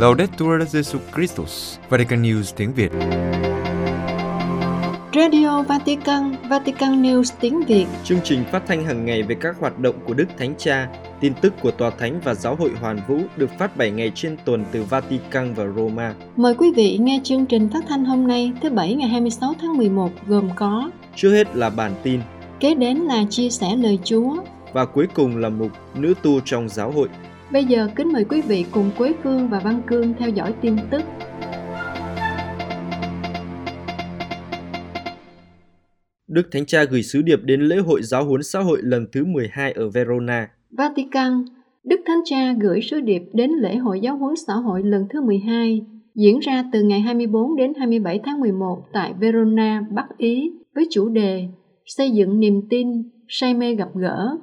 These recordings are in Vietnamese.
Laudetur Jesu Christus, Vatican News tiếng Việt. Radio Vatican, Vatican News tiếng Việt. Chương trình phát thanh hàng ngày về các hoạt động của Đức Thánh Cha, tin tức của Tòa Thánh và Giáo hội Hoàn Vũ được phát 7 ngày trên tuần từ Vatican và Roma. Mời quý vị nghe chương trình phát thanh hôm nay thứ Bảy ngày 26 tháng 11 gồm có Trước hết là bản tin Kế đến là chia sẻ lời Chúa và cuối cùng là mục Nữ tu trong giáo hội. Bây giờ kính mời quý vị cùng Quế Phương và Văn Cương theo dõi tin tức. Đức Thánh Cha gửi sứ điệp đến lễ hội giáo huấn xã hội lần thứ 12 ở Verona. Vatican, Đức Thánh Cha gửi sứ điệp đến lễ hội giáo huấn xã hội lần thứ 12 diễn ra từ ngày 24 đến 27 tháng 11 tại Verona, Bắc Ý với chủ đề Xây dựng niềm tin, say mê gặp gỡ.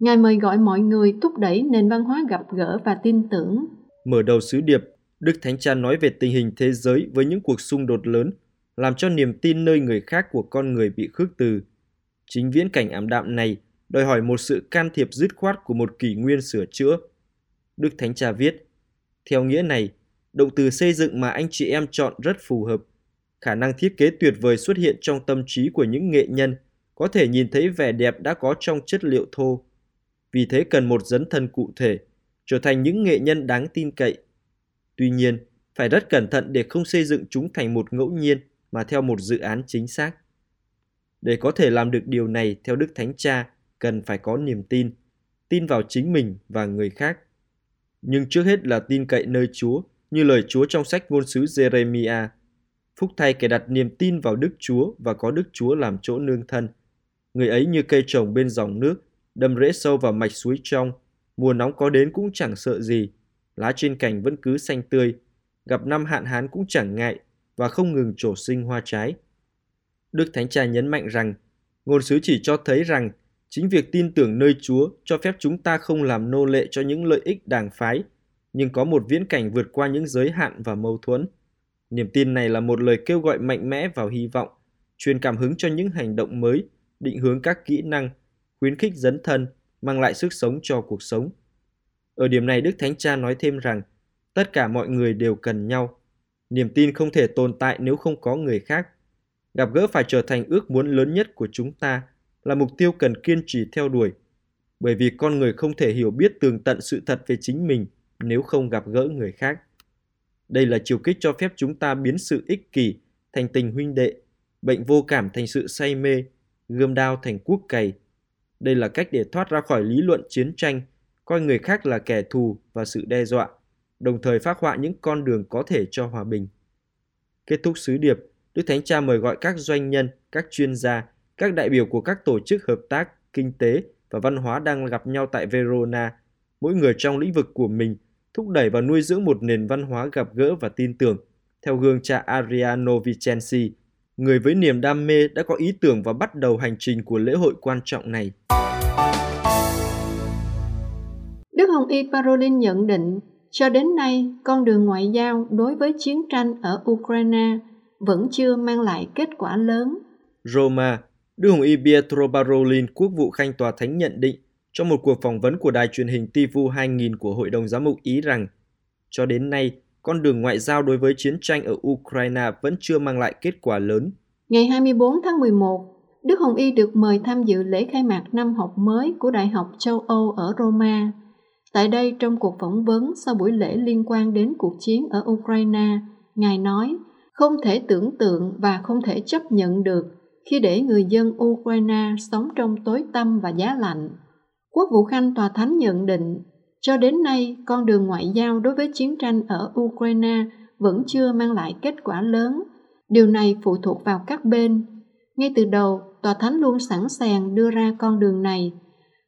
Ngài mời gọi mọi người thúc đẩy nền văn hóa gặp gỡ và tin tưởng. Mở đầu sứ điệp, Đức Thánh Cha nói về tình hình thế giới với những cuộc xung đột lớn, làm cho niềm tin nơi người khác của con người bị khước từ. Chính viễn cảnh ảm đạm này đòi hỏi một sự can thiệp dứt khoát của một kỷ nguyên sửa chữa. Đức Thánh Cha viết, theo nghĩa này, động từ xây dựng mà anh chị em chọn rất phù hợp. Khả năng thiết kế tuyệt vời xuất hiện trong tâm trí của những nghệ nhân, có thể nhìn thấy vẻ đẹp đã có trong chất liệu thô. Vì thế cần một dấn thân cụ thể, trở thành những nghệ nhân đáng tin cậy. Tuy nhiên, phải rất cẩn thận để không xây dựng chúng thành một ngẫu nhiên mà theo một dự án chính xác. Để có thể làm được điều này theo Đức Thánh Cha, cần phải có niềm tin, tin vào chính mình và người khác. Nhưng trước hết là tin cậy nơi Chúa, như lời Chúa trong sách ngôn sứ Jeremiah. Phúc thay kẻ đặt niềm tin vào Đức Chúa và có Đức Chúa làm chỗ nương thân. Người ấy như cây trồng bên dòng nước, đâm rễ sâu vào mạch suối trong, mùa nóng có đến cũng chẳng sợ gì, lá trên cành vẫn cứ xanh tươi, gặp năm hạn hán cũng chẳng ngại và không ngừng trổ sinh hoa trái. Đức Thánh Cha nhấn mạnh rằng, ngôn sứ chỉ cho thấy rằng chính việc tin tưởng nơi Chúa cho phép chúng ta không làm nô lệ cho những lợi ích đảng phái, nhưng có một viễn cảnh vượt qua những giới hạn và mâu thuẫn. Niềm tin này là một lời kêu gọi mạnh mẽ vào hy vọng, truyền cảm hứng cho những hành động mới, định hướng các kỹ năng, khuyến khích dấn thân, mang lại sức sống cho cuộc sống. Ở điểm này Đức Thánh Cha nói thêm rằng, tất cả mọi người đều cần nhau. Niềm tin không thể tồn tại nếu không có người khác. Gặp gỡ phải trở thành ước muốn lớn nhất của chúng ta, là mục tiêu cần kiên trì theo đuổi. Bởi vì con người không thể hiểu biết tường tận sự thật về chính mình nếu không gặp gỡ người khác. Đây là chiều kích cho phép chúng ta biến sự ích kỷ thành tình huynh đệ, bệnh vô cảm thành sự say mê, gươm đao thành quốc cày. Đây là cách để thoát ra khỏi lý luận chiến tranh, coi người khác là kẻ thù và sự đe dọa, đồng thời phát họa những con đường có thể cho hòa bình. Kết thúc sứ điệp, Đức Thánh Cha mời gọi các doanh nhân, các chuyên gia, các đại biểu của các tổ chức hợp tác, kinh tế và văn hóa đang gặp nhau tại Verona, mỗi người trong lĩnh vực của mình, thúc đẩy và nuôi dưỡng một nền văn hóa gặp gỡ và tin tưởng, theo gương cha Ariano Vicenzi, người với niềm đam mê đã có ý tưởng và bắt đầu hành trình của lễ hội quan trọng này. Đức Hồng Y Parolin nhận định, cho đến nay, con đường ngoại giao đối với chiến tranh ở Ukraine vẫn chưa mang lại kết quả lớn. Roma, Đức Hồng Y Pietro Parolin, quốc vụ khanh tòa thánh nhận định trong một cuộc phỏng vấn của đài truyền hình TV 2000 của Hội đồng Giám mục Ý rằng cho đến nay, con đường ngoại giao đối với chiến tranh ở Ukraine vẫn chưa mang lại kết quả lớn. Ngày 24 tháng 11, Đức Hồng Y được mời tham dự lễ khai mạc năm học mới của Đại học châu Âu ở Roma. Tại đây, trong cuộc phỏng vấn sau buổi lễ liên quan đến cuộc chiến ở Ukraine, Ngài nói, không thể tưởng tượng và không thể chấp nhận được khi để người dân Ukraine sống trong tối tăm và giá lạnh. Quốc vụ Khanh Tòa Thánh nhận định, cho đến nay con đường ngoại giao đối với chiến tranh ở Ukraine vẫn chưa mang lại kết quả lớn. Điều này phụ thuộc vào các bên. Ngay từ đầu, Tòa Thánh luôn sẵn sàng đưa ra con đường này.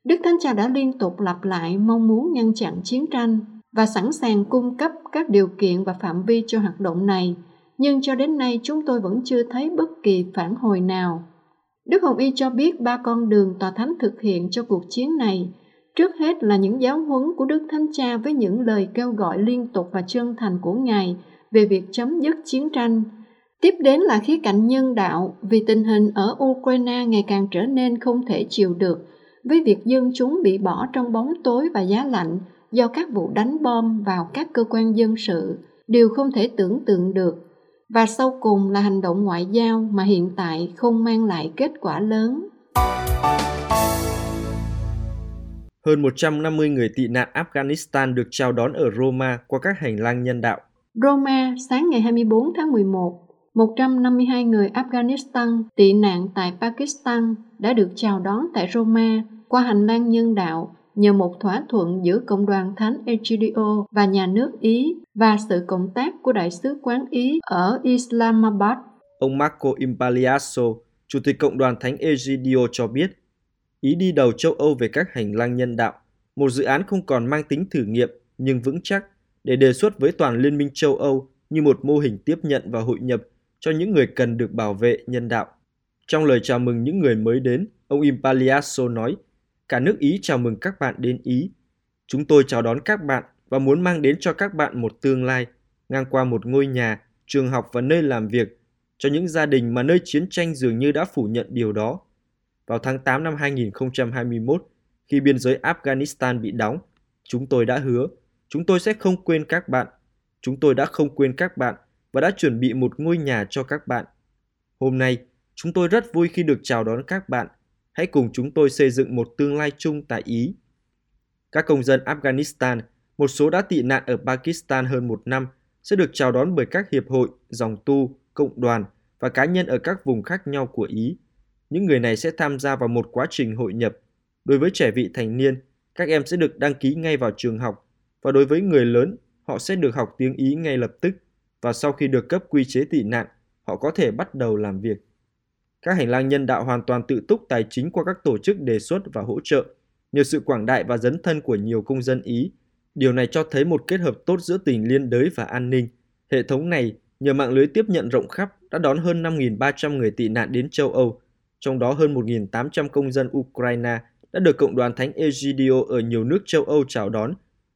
Đức Thánh Cha đã liên tục lặp lại mong muốn ngăn chặn chiến tranh và sẵn sàng cung cấp các điều kiện và phạm vi cho hoạt động này – nhưng cho đến nay chúng tôi vẫn chưa thấy bất kỳ phản hồi nào. Đức Hồng Y cho biết ba con đường tòa thánh thực hiện cho cuộc chiến này. Trước hết là những giáo huấn của Đức Thánh Cha với những lời kêu gọi liên tục và chân thành của Ngài về việc chấm dứt chiến tranh. Tiếp đến là khía cạnh nhân đạo, vì tình hình ở Ukraine ngày càng trở nên không thể chịu được, với việc dân chúng bị bỏ trong bóng tối và giá lạnh do các vụ đánh bom vào các cơ quan dân sự, điều không thể tưởng tượng được và sau cùng là hành động ngoại giao mà hiện tại không mang lại kết quả lớn. Hơn 150 người tị nạn Afghanistan được chào đón ở Roma qua các hành lang nhân đạo. Roma, sáng ngày 24 tháng 11, 152 người Afghanistan tị nạn tại Pakistan đã được chào đón tại Roma qua hành lang nhân đạo nhờ một thỏa thuận giữa Cộng đoàn Thánh Egidio và nhà nước Ý và sự cộng tác của Đại sứ quán Ý ở Islamabad. Ông Marco Impaliasso, Chủ tịch Cộng đoàn Thánh Egidio cho biết, Ý đi đầu châu Âu về các hành lang nhân đạo, một dự án không còn mang tính thử nghiệm nhưng vững chắc để đề xuất với toàn Liên minh châu Âu như một mô hình tiếp nhận và hội nhập cho những người cần được bảo vệ nhân đạo. Trong lời chào mừng những người mới đến, ông Impaliasso nói, cả nước Ý chào mừng các bạn đến Ý. Chúng tôi chào đón các bạn và muốn mang đến cho các bạn một tương lai, ngang qua một ngôi nhà, trường học và nơi làm việc, cho những gia đình mà nơi chiến tranh dường như đã phủ nhận điều đó. Vào tháng 8 năm 2021, khi biên giới Afghanistan bị đóng, chúng tôi đã hứa, chúng tôi sẽ không quên các bạn. Chúng tôi đã không quên các bạn và đã chuẩn bị một ngôi nhà cho các bạn. Hôm nay, chúng tôi rất vui khi được chào đón các bạn. Hãy cùng chúng tôi xây dựng một tương lai chung tại Ý. Các công dân Afghanistan, một số đã tị nạn ở Pakistan hơn một năm, sẽ được chào đón bởi các hiệp hội, dòng tu, cộng đoàn và cá nhân ở các vùng khác nhau của Ý. Những người này sẽ tham gia vào một quá trình hội nhập. Đối với trẻ vị thành niên, các em sẽ được đăng ký ngay vào trường học và đối với người lớn, họ sẽ được học tiếng Ý ngay lập tức và sau khi được cấp quy chế tị nạn, họ có thể bắt đầu làm việc. Các hành lang nhân đạo hoàn toàn tự túc tài chính qua các tổ chức đề xuất và hỗ trợ. Nhờ sự quảng đại và dấn thân của nhiều công dân Ý, điều này cho thấy một kết hợp tốt giữa tình liên đới và an ninh. Hệ thống này, nhờ mạng lưới tiếp nhận rộng khắp, đã đón hơn 5.300 người tị nạn đến châu Âu, trong đó hơn 1.800 công dân Ukraine đã được Cộng đoàn Thánh Egidio ở nhiều nước châu Âu chào đón.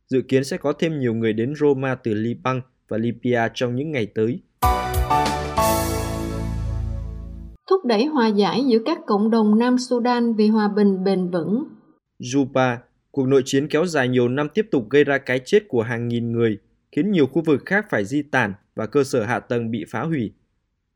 Dự kiến sẽ có thêm nhiều người đến Roma từ Liban và Libya trong những ngày tới. Thúc đẩy hòa giải giữa các cộng đồng Nam Sudan vì hòa bình bền vững. Juba, cuộc nội chiến kéo dài nhiều năm tiếp tục gây ra cái chết của hàng nghìn người, khiến nhiều khu vực khác phải di tản và cơ sở hạ tầng bị phá hủy.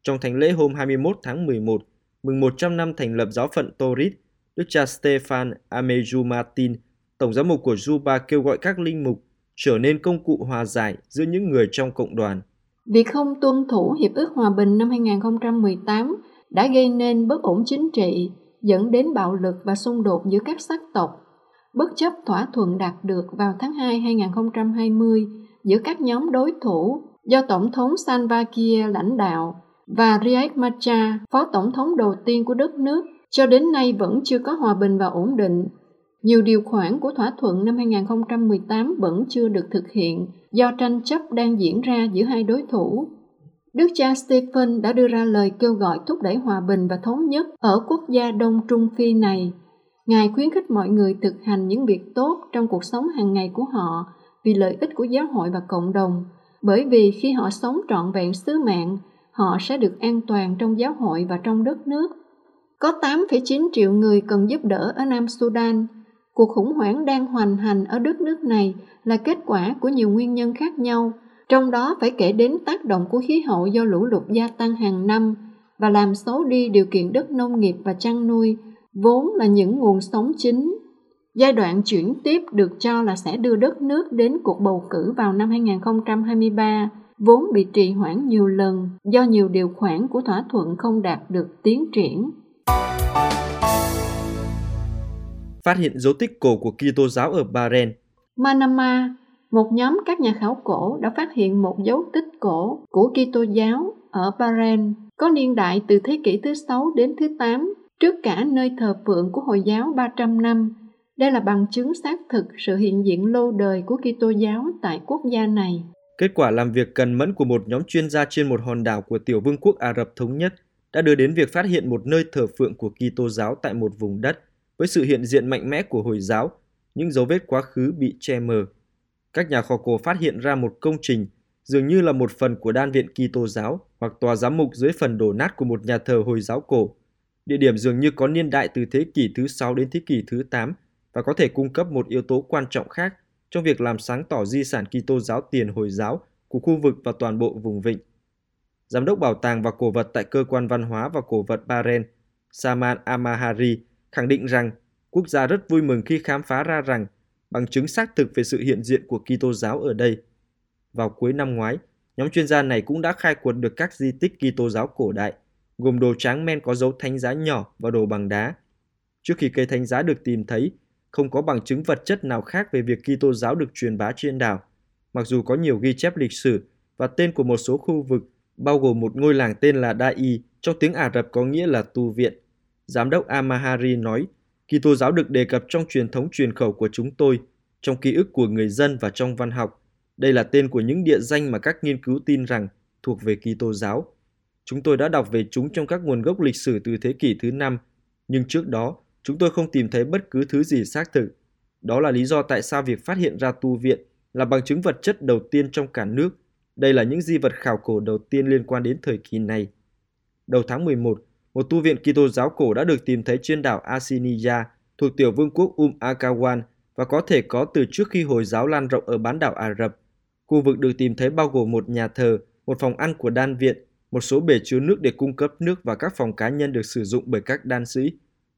Trong thánh lễ hôm 21 tháng 11, mừng 100 năm thành lập giáo phận Torit, Đức cha Stefan Ameju Martin, Tổng giám mục của Juba kêu gọi các linh mục trở nên công cụ hòa giải giữa những người trong cộng đoàn. Việc không tuân thủ Hiệp ước Hòa bình năm 2018 đã gây nên bất ổn chính trị, dẫn đến bạo lực và xung đột giữa các sắc tộc. Bất chấp thỏa thuận đạt được vào tháng 2 2020 giữa các nhóm đối thủ do Tổng thống Salva Kiir lãnh đạo và Riek Machar, phó tổng thống đầu tiên của đất nước, cho đến nay vẫn chưa có hòa bình và ổn định nhiều điều khoản của thỏa thuận năm 2018 vẫn chưa được thực hiện do tranh chấp đang diễn ra giữa hai đối thủ. Đức cha Stephen đã đưa ra lời kêu gọi thúc đẩy hòa bình và thống nhất ở quốc gia Đông Trung Phi này. Ngài khuyến khích mọi người thực hành những việc tốt trong cuộc sống hàng ngày của họ vì lợi ích của giáo hội và cộng đồng, bởi vì khi họ sống trọn vẹn sứ mạng, họ sẽ được an toàn trong giáo hội và trong đất nước. Có 8,9 triệu người cần giúp đỡ ở Nam Sudan, Cuộc khủng hoảng đang hoành hành ở đất nước này là kết quả của nhiều nguyên nhân khác nhau, trong đó phải kể đến tác động của khí hậu do lũ lụt gia tăng hàng năm và làm xấu đi điều kiện đất nông nghiệp và chăn nuôi, vốn là những nguồn sống chính. Giai đoạn chuyển tiếp được cho là sẽ đưa đất nước đến cuộc bầu cử vào năm 2023, vốn bị trì hoãn nhiều lần do nhiều điều khoản của thỏa thuận không đạt được tiến triển phát hiện dấu tích cổ của Kitô giáo ở Bahrain. Manama, một nhóm các nhà khảo cổ đã phát hiện một dấu tích cổ của Kitô giáo ở Bahrain có niên đại từ thế kỷ thứ 6 đến thứ 8, trước cả nơi thờ phượng của Hồi giáo 300 năm. Đây là bằng chứng xác thực sự hiện diện lâu đời của Kitô giáo tại quốc gia này. Kết quả làm việc cần mẫn của một nhóm chuyên gia trên một hòn đảo của tiểu vương quốc Ả Rập Thống Nhất đã đưa đến việc phát hiện một nơi thờ phượng của Kitô giáo tại một vùng đất với sự hiện diện mạnh mẽ của Hồi giáo, những dấu vết quá khứ bị che mờ. Các nhà khảo cổ phát hiện ra một công trình dường như là một phần của đan viện Kitô giáo hoặc tòa giám mục dưới phần đổ nát của một nhà thờ Hồi giáo cổ. Địa điểm dường như có niên đại từ thế kỷ thứ 6 đến thế kỷ thứ 8 và có thể cung cấp một yếu tố quan trọng khác trong việc làm sáng tỏ di sản Kitô giáo tiền Hồi giáo của khu vực và toàn bộ vùng vịnh. Giám đốc bảo tàng và cổ vật tại cơ quan văn hóa và cổ vật Bahrain, Saman Amahari, khẳng định rằng quốc gia rất vui mừng khi khám phá ra rằng bằng chứng xác thực về sự hiện diện của Kitô giáo ở đây. Vào cuối năm ngoái, nhóm chuyên gia này cũng đã khai quật được các di tích Kitô giáo cổ đại, gồm đồ tráng men có dấu thánh giá nhỏ và đồ bằng đá. Trước khi cây thánh giá được tìm thấy, không có bằng chứng vật chất nào khác về việc Kitô giáo được truyền bá trên đảo, mặc dù có nhiều ghi chép lịch sử và tên của một số khu vực, bao gồm một ngôi làng tên là Dai, trong tiếng Ả Rập có nghĩa là tu viện. Giám đốc Amahari nói, Kitô giáo được đề cập trong truyền thống truyền khẩu của chúng tôi, trong ký ức của người dân và trong văn học. Đây là tên của những địa danh mà các nghiên cứu tin rằng thuộc về Kitô giáo. Chúng tôi đã đọc về chúng trong các nguồn gốc lịch sử từ thế kỷ thứ năm, nhưng trước đó chúng tôi không tìm thấy bất cứ thứ gì xác thực. Đó là lý do tại sao việc phát hiện ra tu viện là bằng chứng vật chất đầu tiên trong cả nước. Đây là những di vật khảo cổ đầu tiên liên quan đến thời kỳ này. Đầu tháng 11, một tu viện Kitô giáo cổ đã được tìm thấy trên đảo Asiniya thuộc tiểu vương quốc Um Akawan và có thể có từ trước khi Hồi giáo lan rộng ở bán đảo Ả Rập. Khu vực được tìm thấy bao gồm một nhà thờ, một phòng ăn của đan viện, một số bể chứa nước để cung cấp nước và các phòng cá nhân được sử dụng bởi các đan sĩ.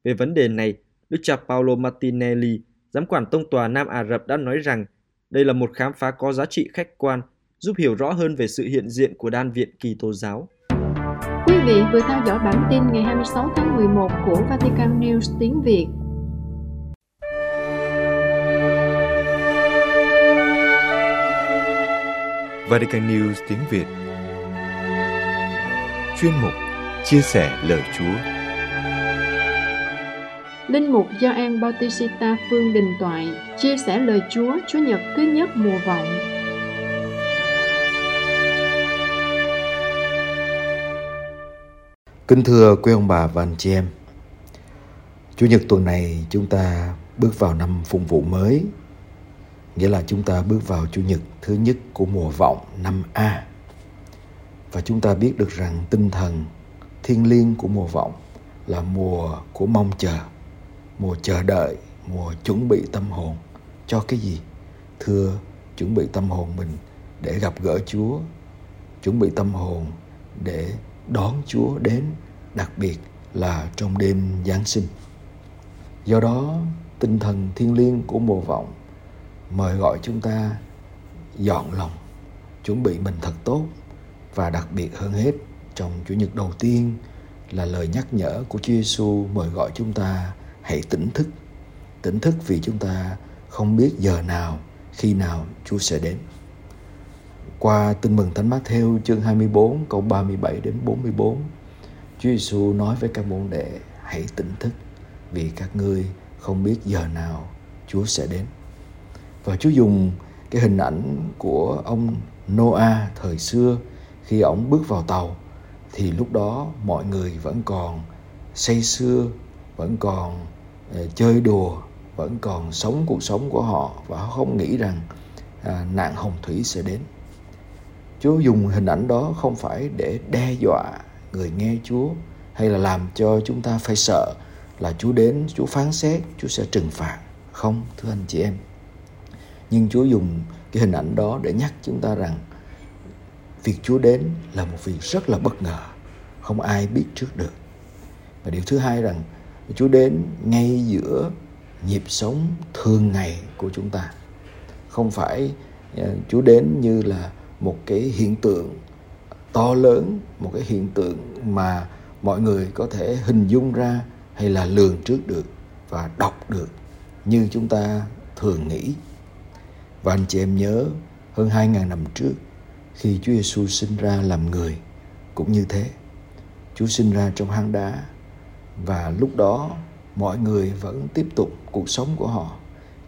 Về vấn đề này, Đức cha Paolo Martinelli, giám quản tông tòa Nam Ả Rập đã nói rằng đây là một khám phá có giá trị khách quan, giúp hiểu rõ hơn về sự hiện diện của đan viện Kỳ Tô giáo. Quý vị vừa theo dõi bản tin ngày 26 tháng 11 của Vatican News tiếng Việt. Vatican News tiếng Việt Chuyên mục Chia sẻ lời Chúa Linh mục Gioan Bautista Phương Đình Toại chia sẻ lời Chúa Chúa Nhật thứ nhất mùa vọng. Kính thưa quý ông bà và anh chị em, Chủ nhật tuần này chúng ta bước vào năm phụng vụ mới, nghĩa là chúng ta bước vào Chủ nhật thứ nhất của mùa vọng năm A. Và chúng ta biết được rằng tinh thần thiên liêng của mùa vọng là mùa của mong chờ, mùa chờ đợi, mùa chuẩn bị tâm hồn cho cái gì? Thưa, chuẩn bị tâm hồn mình để gặp gỡ Chúa, chuẩn bị tâm hồn để đón Chúa đến, đặc biệt là trong đêm Giáng sinh. Do đó, tinh thần thiên liêng của mùa vọng mời gọi chúng ta dọn lòng, chuẩn bị mình thật tốt và đặc biệt hơn hết trong Chủ nhật đầu tiên là lời nhắc nhở của Chúa Giêsu mời gọi chúng ta hãy tỉnh thức. Tỉnh thức vì chúng ta không biết giờ nào, khi nào Chúa sẽ đến. Qua tin mừng Thánh mát theo chương 24 câu 37 đến 44, Chúa Giêsu nói với các môn đệ hãy tỉnh thức vì các ngươi không biết giờ nào Chúa sẽ đến. Và Chúa dùng cái hình ảnh của ông Noah thời xưa khi ông bước vào tàu thì lúc đó mọi người vẫn còn say sưa, vẫn còn ờ, chơi đùa, vẫn còn sống cuộc sống của họ và họ không nghĩ rằng à, nạn hồng thủy sẽ đến. Chúa dùng hình ảnh đó không phải để đe dọa người nghe Chúa hay là làm cho chúng ta phải sợ là Chúa đến, Chúa phán xét, Chúa sẽ trừng phạt. Không, thưa anh chị em. Nhưng Chúa dùng cái hình ảnh đó để nhắc chúng ta rằng việc Chúa đến là một việc rất là bất ngờ, không ai biết trước được. Và điều thứ hai rằng Chúa đến ngay giữa nhịp sống thường ngày của chúng ta. Không phải à, Chúa đến như là một cái hiện tượng to lớn, một cái hiện tượng mà mọi người có thể hình dung ra hay là lường trước được và đọc được như chúng ta thường nghĩ. Và anh chị em nhớ, hơn 2.000 năm trước, khi Chúa Giêsu sinh ra làm người, cũng như thế. Chúa sinh ra trong hang đá và lúc đó, mọi người vẫn tiếp tục cuộc sống của họ.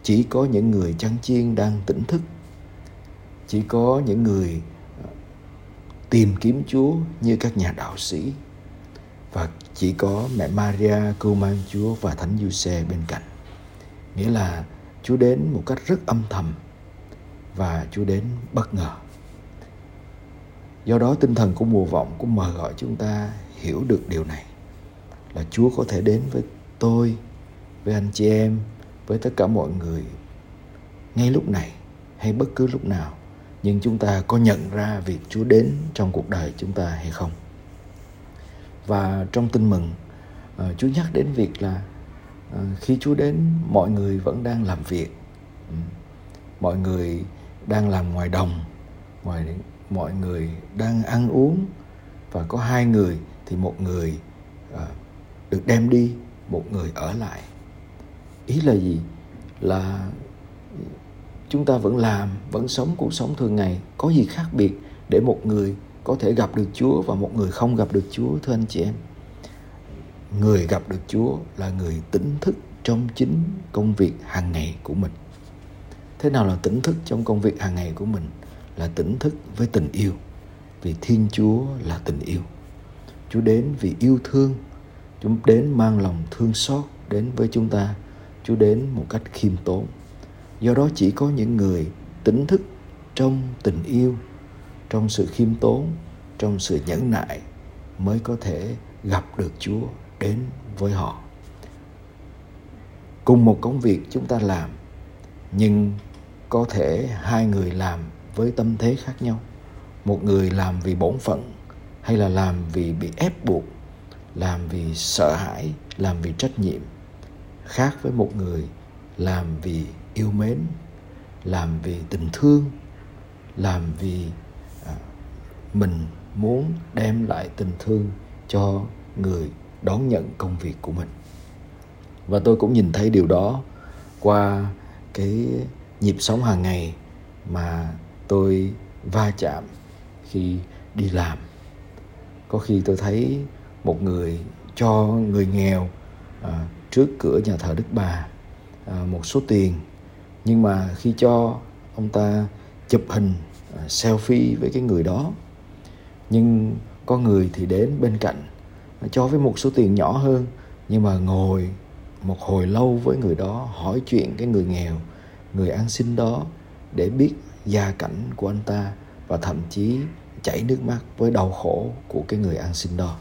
Chỉ có những người chăn chiên đang tỉnh thức chỉ có những người ờ, tìm kiếm Chúa như các nhà đạo sĩ và chỉ có mẹ Maria cưu mang Chúa và Thánh Giuse bên cạnh. Nghĩa là Chúa đến một cách rất âm thầm và Chúa đến bất ngờ. Do đó tinh thần của mùa vọng cũng mời gọi chúng ta hiểu được điều này là Chúa có thể đến với tôi, với anh chị em, với tất cả mọi người ngay lúc này hay bất cứ lúc nào. Nhưng chúng ta có nhận ra việc Chúa đến trong cuộc đời chúng ta hay không? Và trong tin mừng, ờ, Chúa nhắc đến việc là ờ, khi Chúa đến mọi người vẫn đang làm việc, ừ. mọi người đang làm ngoài đồng, ngoài mọi người đang ăn uống. Và có hai người thì một người ờ, được đem đi, một người ở lại. Ý là gì? Là chúng ta vẫn làm vẫn sống cuộc sống thường ngày có gì khác biệt để một người có thể gặp được Chúa và một người không gặp được Chúa thưa anh chị em? Người gặp được Chúa là người tỉnh thức trong chính công việc hàng ngày của mình. Thế nào là tỉnh thức trong công việc hàng ngày của mình? Là tỉnh thức với tình yêu. Vì thiên chúa là tình yêu. Chúa đến vì yêu thương chúa đến mang lòng thương xót đến với chúng ta. Chúa đến một cách khiêm tốn. Do đó chỉ có những người tỉnh thức trong tình yêu, trong sự khiêm tốn, trong sự nhẫn nại mới có thể gặp được chúa đến với họ. Cùng một công việc chúng ta làm, nhưng có thể hai người làm với tâm thế khác nhau. Một người làm vì bổn phận hay là làm vì bị ép buộc làm vì sợ hãi làm vì trách nhiệm. Khác với một người làm vì yêu mến làm vì tình thương làm vì à, mình muốn đem lại tình thương cho người đón nhận công việc của mình. Và tôi cũng nhìn thấy điều đó qua cái nhịp sống hàng ngày mà tôi va chạm khi đi làm. Có khi tôi thấy một người cho người nghèo à, trước cửa nhà thờ đức bà à, một số tiền. Nhưng mà khi cho ông ta chụp hình à, selfie với cái người đó. Nhưng có người thì đến bên cạnh à, cho với một số tiền nhỏ hơn. Nhưng mà ngồi một hồi lâu với người đó hỏi chuyện cái người nghèo người ăn xin đó để biết gia cảnh của anh ta và thậm chí chảy nước mắt với đau khổ của cái người ăn xin đó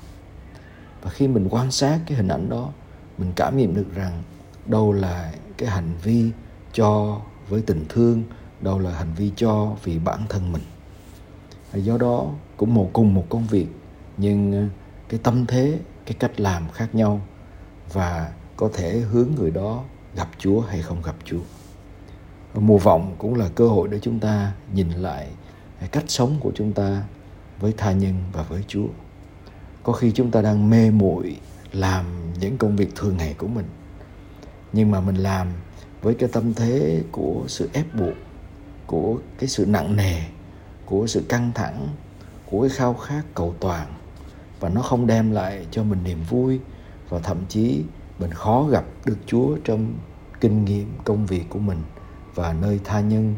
và khi mình quan sát cái hình ảnh đó, mình cảm nghiệm được rằng đâu là cái hành vi cho với tình thương, đâu là hành vi cho vì bản thân mình. Do đó cũng một, cùng một công việc, nhưng ờ, cái tâm thế, cái cách làm khác nhau và có thể hướng người đó gặp chúa hay không gặp chúa. Ờ, mùa vọng cũng là cơ hội để chúng ta nhìn lại ờ, cách sống của chúng ta với tha nhân và với chúa có khi chúng ta đang mê muội làm những công việc thường ngày của mình. Nhưng mà mình làm với cái tâm thế của sự ép buộc, của cái sự nặng nề, của sự căng thẳng, của cái khao khát cầu toàn. Và nó không đem lại cho mình niềm vui và thậm chí mình khó gặp được Chúa trong kinh nghiệm công việc của mình và nơi tha nhân.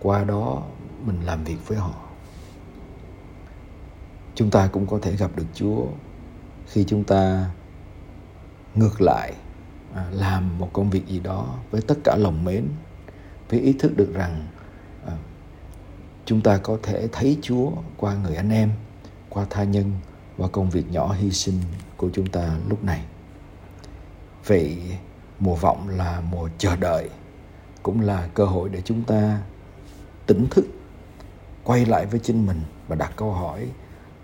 Qua đó mình làm việc với họ chúng ta cũng có thể gặp được Chúa khi chúng ta ngược lại à, làm một công việc gì đó với tất cả lòng mến, với ý thức được rằng à, chúng ta có thể thấy Chúa qua người anh em, qua tha nhân, qua công việc nhỏ hy sinh của chúng ta lúc này. Vậy mùa vọng là mùa chờ đợi, cũng là cơ hội để chúng ta tỉnh thức, quay lại với chính mình và đặt câu hỏi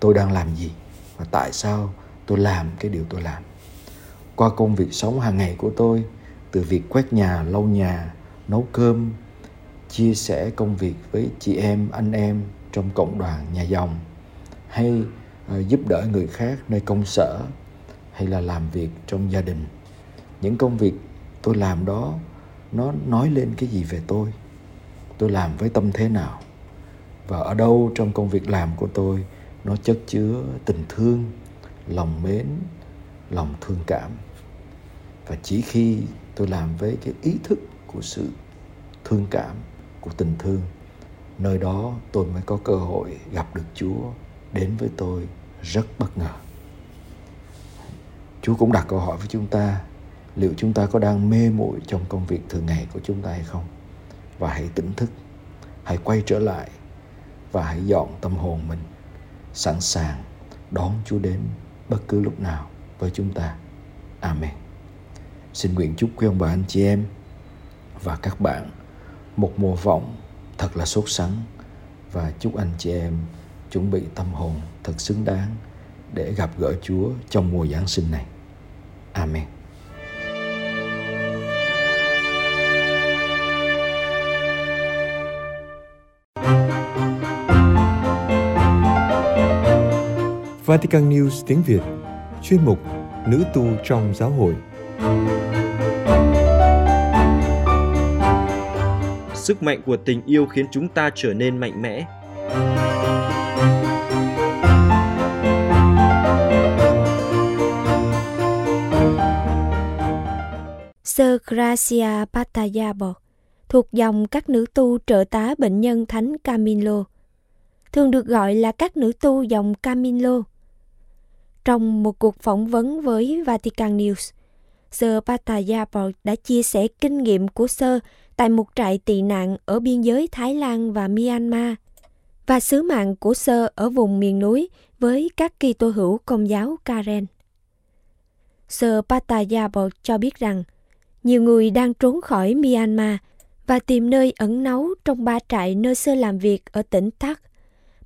tôi đang làm gì và tại sao tôi làm cái điều tôi làm. Qua công việc sống hàng ngày của tôi, từ việc quét nhà, lau nhà, nấu cơm, chia sẻ công việc với chị em, anh em trong cộng đoàn, nhà dòng, hay ờ, giúp đỡ người khác nơi công sở, hay là làm việc trong gia đình. Những công việc tôi làm đó, nó nói lên cái gì về tôi? Tôi làm với tâm thế nào? Và ở đâu trong công việc làm của tôi nó chất chứa tình thương, lòng mến, lòng thương cảm. Và chỉ khi tôi làm với cái ý thức của sự thương cảm, của tình thương, nơi đó tôi mới có cơ hội gặp được chúa, đến với tôi rất bất ngờ. Chúa cũng đặt câu hỏi với chúng ta, liệu chúng ta có đang mê muội trong công việc thường ngày của chúng ta hay không? Và hãy tỉnh thức, hãy quay trở lại và hãy dọn tâm hồn mình sẵn sàng đón chúa đến bất cứ lúc nào với chúng ta amen Xin nguyện chúc quý ông bà anh chị em và các bạn một mùa vọng thật là sốt sắng và chúc anh chị em chuẩn bị tâm hồn thật xứng đáng để gặp gỡ Chúa trong mùa Giáng sinh này. Amen. Vatican News tiếng Việt Chuyên mục Nữ tu trong giáo hội Sức mạnh của tình yêu khiến chúng ta trở nên mạnh mẽ. Sơ Gracia Patayabo thuộc dòng các nữ tu trợ tá bệnh nhân Thánh Camilo, thường được gọi là các nữ tu dòng Camilo. Trong một cuộc phỏng vấn với Vatican News, Sơ Patayabo đã chia sẻ kinh nghiệm của Sơ tại một trại tị nạn ở biên giới Thái Lan và Myanmar và sứ mạng của Sơ ở vùng miền núi với các Kitô hữu công giáo Karen. Sơ Patayabo cho biết rằng nhiều người đang trốn khỏi Myanmar và tìm nơi ẩn náu trong ba trại nơi Sơ làm việc ở tỉnh Thác,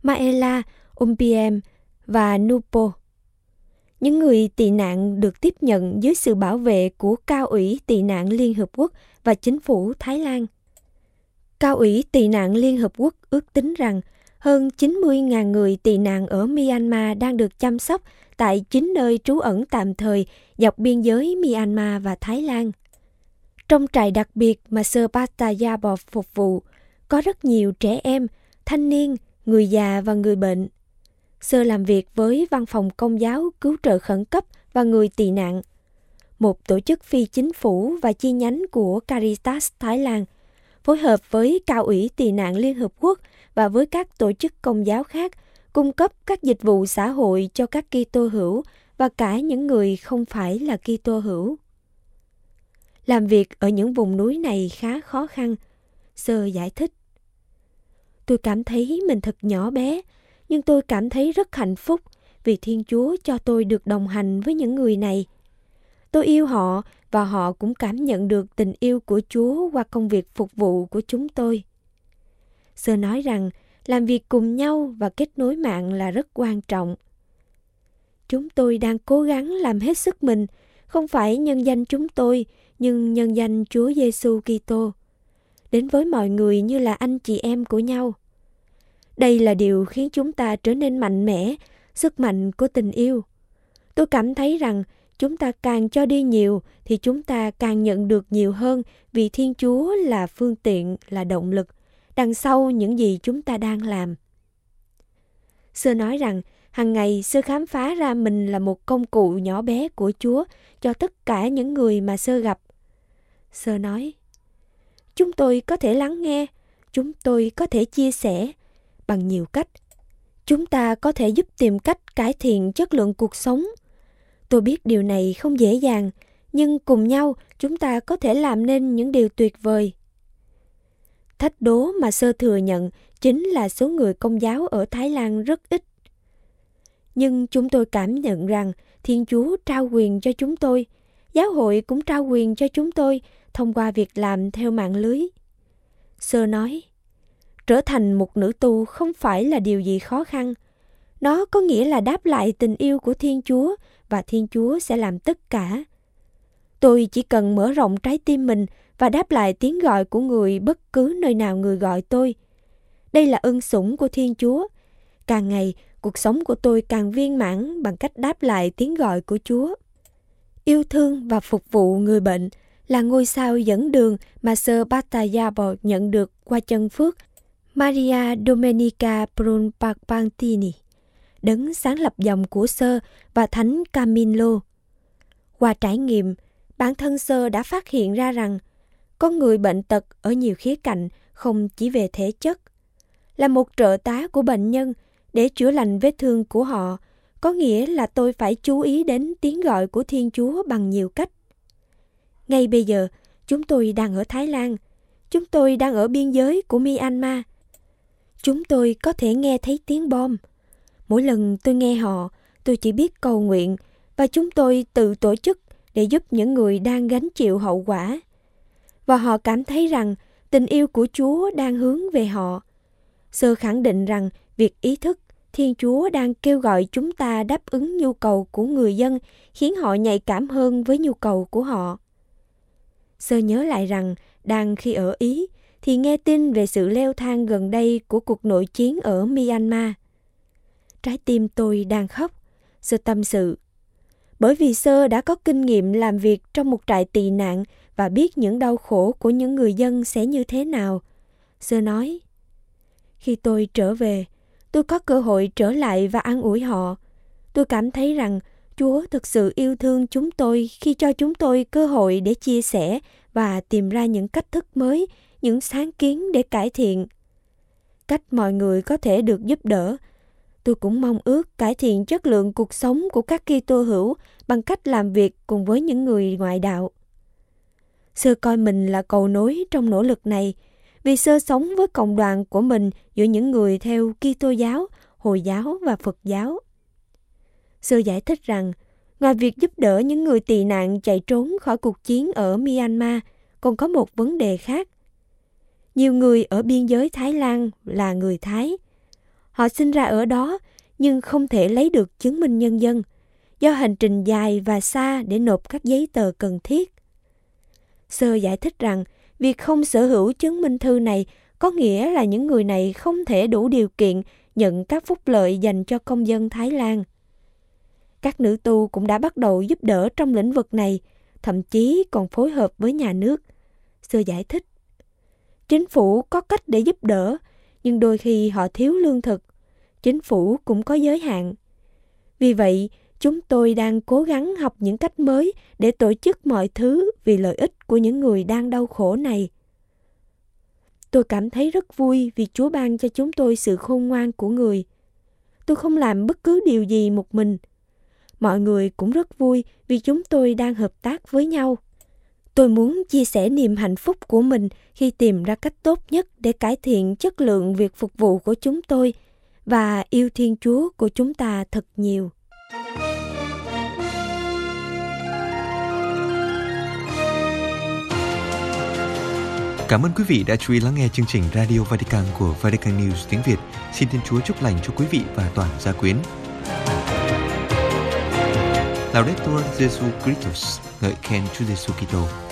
Maela, Umpiem và Nupo. Những người tị nạn được tiếp nhận dưới sự bảo vệ của Cao ủy tị nạn Liên Hợp Quốc và chính phủ Thái Lan. Cao ủy tị nạn Liên Hợp Quốc ước tính rằng hơn 90.000 người tị nạn ở Myanmar đang được chăm sóc tại chín nơi trú ẩn tạm thời dọc biên giới Myanmar và Thái Lan. Trong trại đặc biệt mà Sơ Patayabo phục vụ, có rất nhiều trẻ em, thanh niên, người già và người bệnh. Sơ làm việc với Văn phòng Công giáo Cứu trợ Khẩn cấp và Người tị nạn, một tổ chức phi chính phủ và chi nhánh của Caritas Thái Lan, phối hợp với Cao ủy tị nạn Liên Hợp Quốc và với các tổ chức công giáo khác, cung cấp các dịch vụ xã hội cho các Kitô hữu và cả những người không phải là Kitô hữu. Làm việc ở những vùng núi này khá khó khăn, Sơ giải thích. Tôi cảm thấy mình thật nhỏ bé, nhưng tôi cảm thấy rất hạnh phúc vì Thiên Chúa cho tôi được đồng hành với những người này. Tôi yêu họ và họ cũng cảm nhận được tình yêu của Chúa qua công việc phục vụ của chúng tôi. Sơ nói rằng làm việc cùng nhau và kết nối mạng là rất quan trọng. Chúng tôi đang cố gắng làm hết sức mình, không phải nhân danh chúng tôi, nhưng nhân danh Chúa Giêsu Kitô đến với mọi người như là anh chị em của nhau. Đây là điều khiến chúng ta trở nên mạnh mẽ, sức mạnh của tình yêu. Tôi cảm thấy rằng chúng ta càng cho đi nhiều thì chúng ta càng nhận được nhiều hơn vì Thiên Chúa là phương tiện, là động lực đằng sau những gì chúng ta đang làm. Sơ nói rằng hàng ngày sơ khám phá ra mình là một công cụ nhỏ bé của Chúa cho tất cả những người mà sơ gặp. Sơ nói, chúng tôi có thể lắng nghe, chúng tôi có thể chia sẻ bằng nhiều cách. Chúng ta có thể giúp tìm cách cải thiện chất lượng cuộc sống. Tôi biết điều này không dễ dàng, nhưng cùng nhau chúng ta có thể làm nên những điều tuyệt vời. Thách đố mà sơ thừa nhận chính là số người công giáo ở Thái Lan rất ít. Nhưng chúng tôi cảm nhận rằng Thiên Chúa trao quyền cho chúng tôi, giáo hội cũng trao quyền cho chúng tôi thông qua việc làm theo mạng lưới. Sơ nói, trở thành một nữ tu không phải là điều gì khó khăn. Nó có nghĩa là đáp lại tình yêu của Thiên Chúa và Thiên Chúa sẽ làm tất cả. Tôi chỉ cần mở rộng trái tim mình và đáp lại tiếng gọi của người bất cứ nơi nào người gọi tôi. Đây là ân sủng của Thiên Chúa. Càng ngày, cuộc sống của tôi càng viên mãn bằng cách đáp lại tiếng gọi của Chúa. Yêu thương và phục vụ người bệnh là ngôi sao dẫn đường mà Sơ Battayabo nhận được qua chân phước Maria Domenica Brunpapantini, đấng sáng lập dòng của Sơ và Thánh Camillo. Qua trải nghiệm, bản thân Sơ đã phát hiện ra rằng con người bệnh tật ở nhiều khía cạnh không chỉ về thể chất. Là một trợ tá của bệnh nhân để chữa lành vết thương của họ, có nghĩa là tôi phải chú ý đến tiếng gọi của Thiên Chúa bằng nhiều cách. Ngay bây giờ, chúng tôi đang ở Thái Lan. Chúng tôi đang ở biên giới của Myanmar. Chúng tôi có thể nghe thấy tiếng bom. Mỗi lần tôi nghe họ, tôi chỉ biết cầu nguyện và chúng tôi tự tổ chức để giúp những người đang gánh chịu hậu quả. Và họ cảm thấy rằng tình yêu của Chúa đang hướng về họ. Sơ khẳng định rằng việc ý thức Thiên Chúa đang kêu gọi chúng ta đáp ứng nhu cầu của người dân khiến họ nhạy cảm hơn với nhu cầu của họ. Sơ nhớ lại rằng đang khi ở Ý thì nghe tin về sự leo thang gần đây của cuộc nội chiến ở Myanmar. Trái tim tôi đang khóc, sơ tâm sự. Bởi vì sơ đã có kinh nghiệm làm việc trong một trại tị nạn và biết những đau khổ của những người dân sẽ như thế nào. Sơ nói, khi tôi trở về, tôi có cơ hội trở lại và an ủi họ. Tôi cảm thấy rằng Chúa thực sự yêu thương chúng tôi khi cho chúng tôi cơ hội để chia sẻ và tìm ra những cách thức mới, những sáng kiến để cải thiện. Cách mọi người có thể được giúp đỡ. Tôi cũng mong ước cải thiện chất lượng cuộc sống của các Kitô hữu bằng cách làm việc cùng với những người ngoại đạo. Sơ coi mình là cầu nối trong nỗ lực này, vì sơ sống với cộng đoàn của mình giữa những người theo Kitô giáo, Hồi giáo và Phật giáo. Sơ giải thích rằng, ngoài việc giúp đỡ những người tị nạn chạy trốn khỏi cuộc chiến ở Myanmar, còn có một vấn đề khác. Nhiều người ở biên giới Thái Lan là người Thái. Họ sinh ra ở đó nhưng không thể lấy được chứng minh nhân dân do hành trình dài và xa để nộp các giấy tờ cần thiết. Sơ giải thích rằng việc không sở hữu chứng minh thư này có nghĩa là những người này không thể đủ điều kiện nhận các phúc lợi dành cho công dân Thái Lan. Các nữ tu cũng đã bắt đầu giúp đỡ trong lĩnh vực này, thậm chí còn phối hợp với nhà nước. Sơ giải thích. Chính phủ có cách để giúp đỡ, nhưng đôi khi họ thiếu lương thực. Chính phủ cũng có giới hạn. Vì vậy, chúng tôi đang cố gắng học những cách mới để tổ chức mọi thứ vì lợi ích của những người đang đau khổ này. Tôi cảm thấy rất vui vì Chúa ban cho chúng tôi sự khôn ngoan của người. Tôi không làm bất cứ điều gì một mình. Mọi người cũng rất vui vì chúng tôi đang hợp tác với nhau. Tôi muốn chia sẻ niềm hạnh phúc của mình khi tìm ra cách tốt nhất để cải thiện chất lượng việc phục vụ của chúng tôi và yêu Thiên Chúa của chúng ta thật nhiều. Cảm ơn quý vị đã chú ý lắng nghe chương trình Radio Vatican của Vatican News tiếng Việt. Xin Thiên Chúa chúc lành cho quý vị và toàn gia quyến. Laudetur Jesu Christus, ngợi khen Chúa Giêsu Kitô.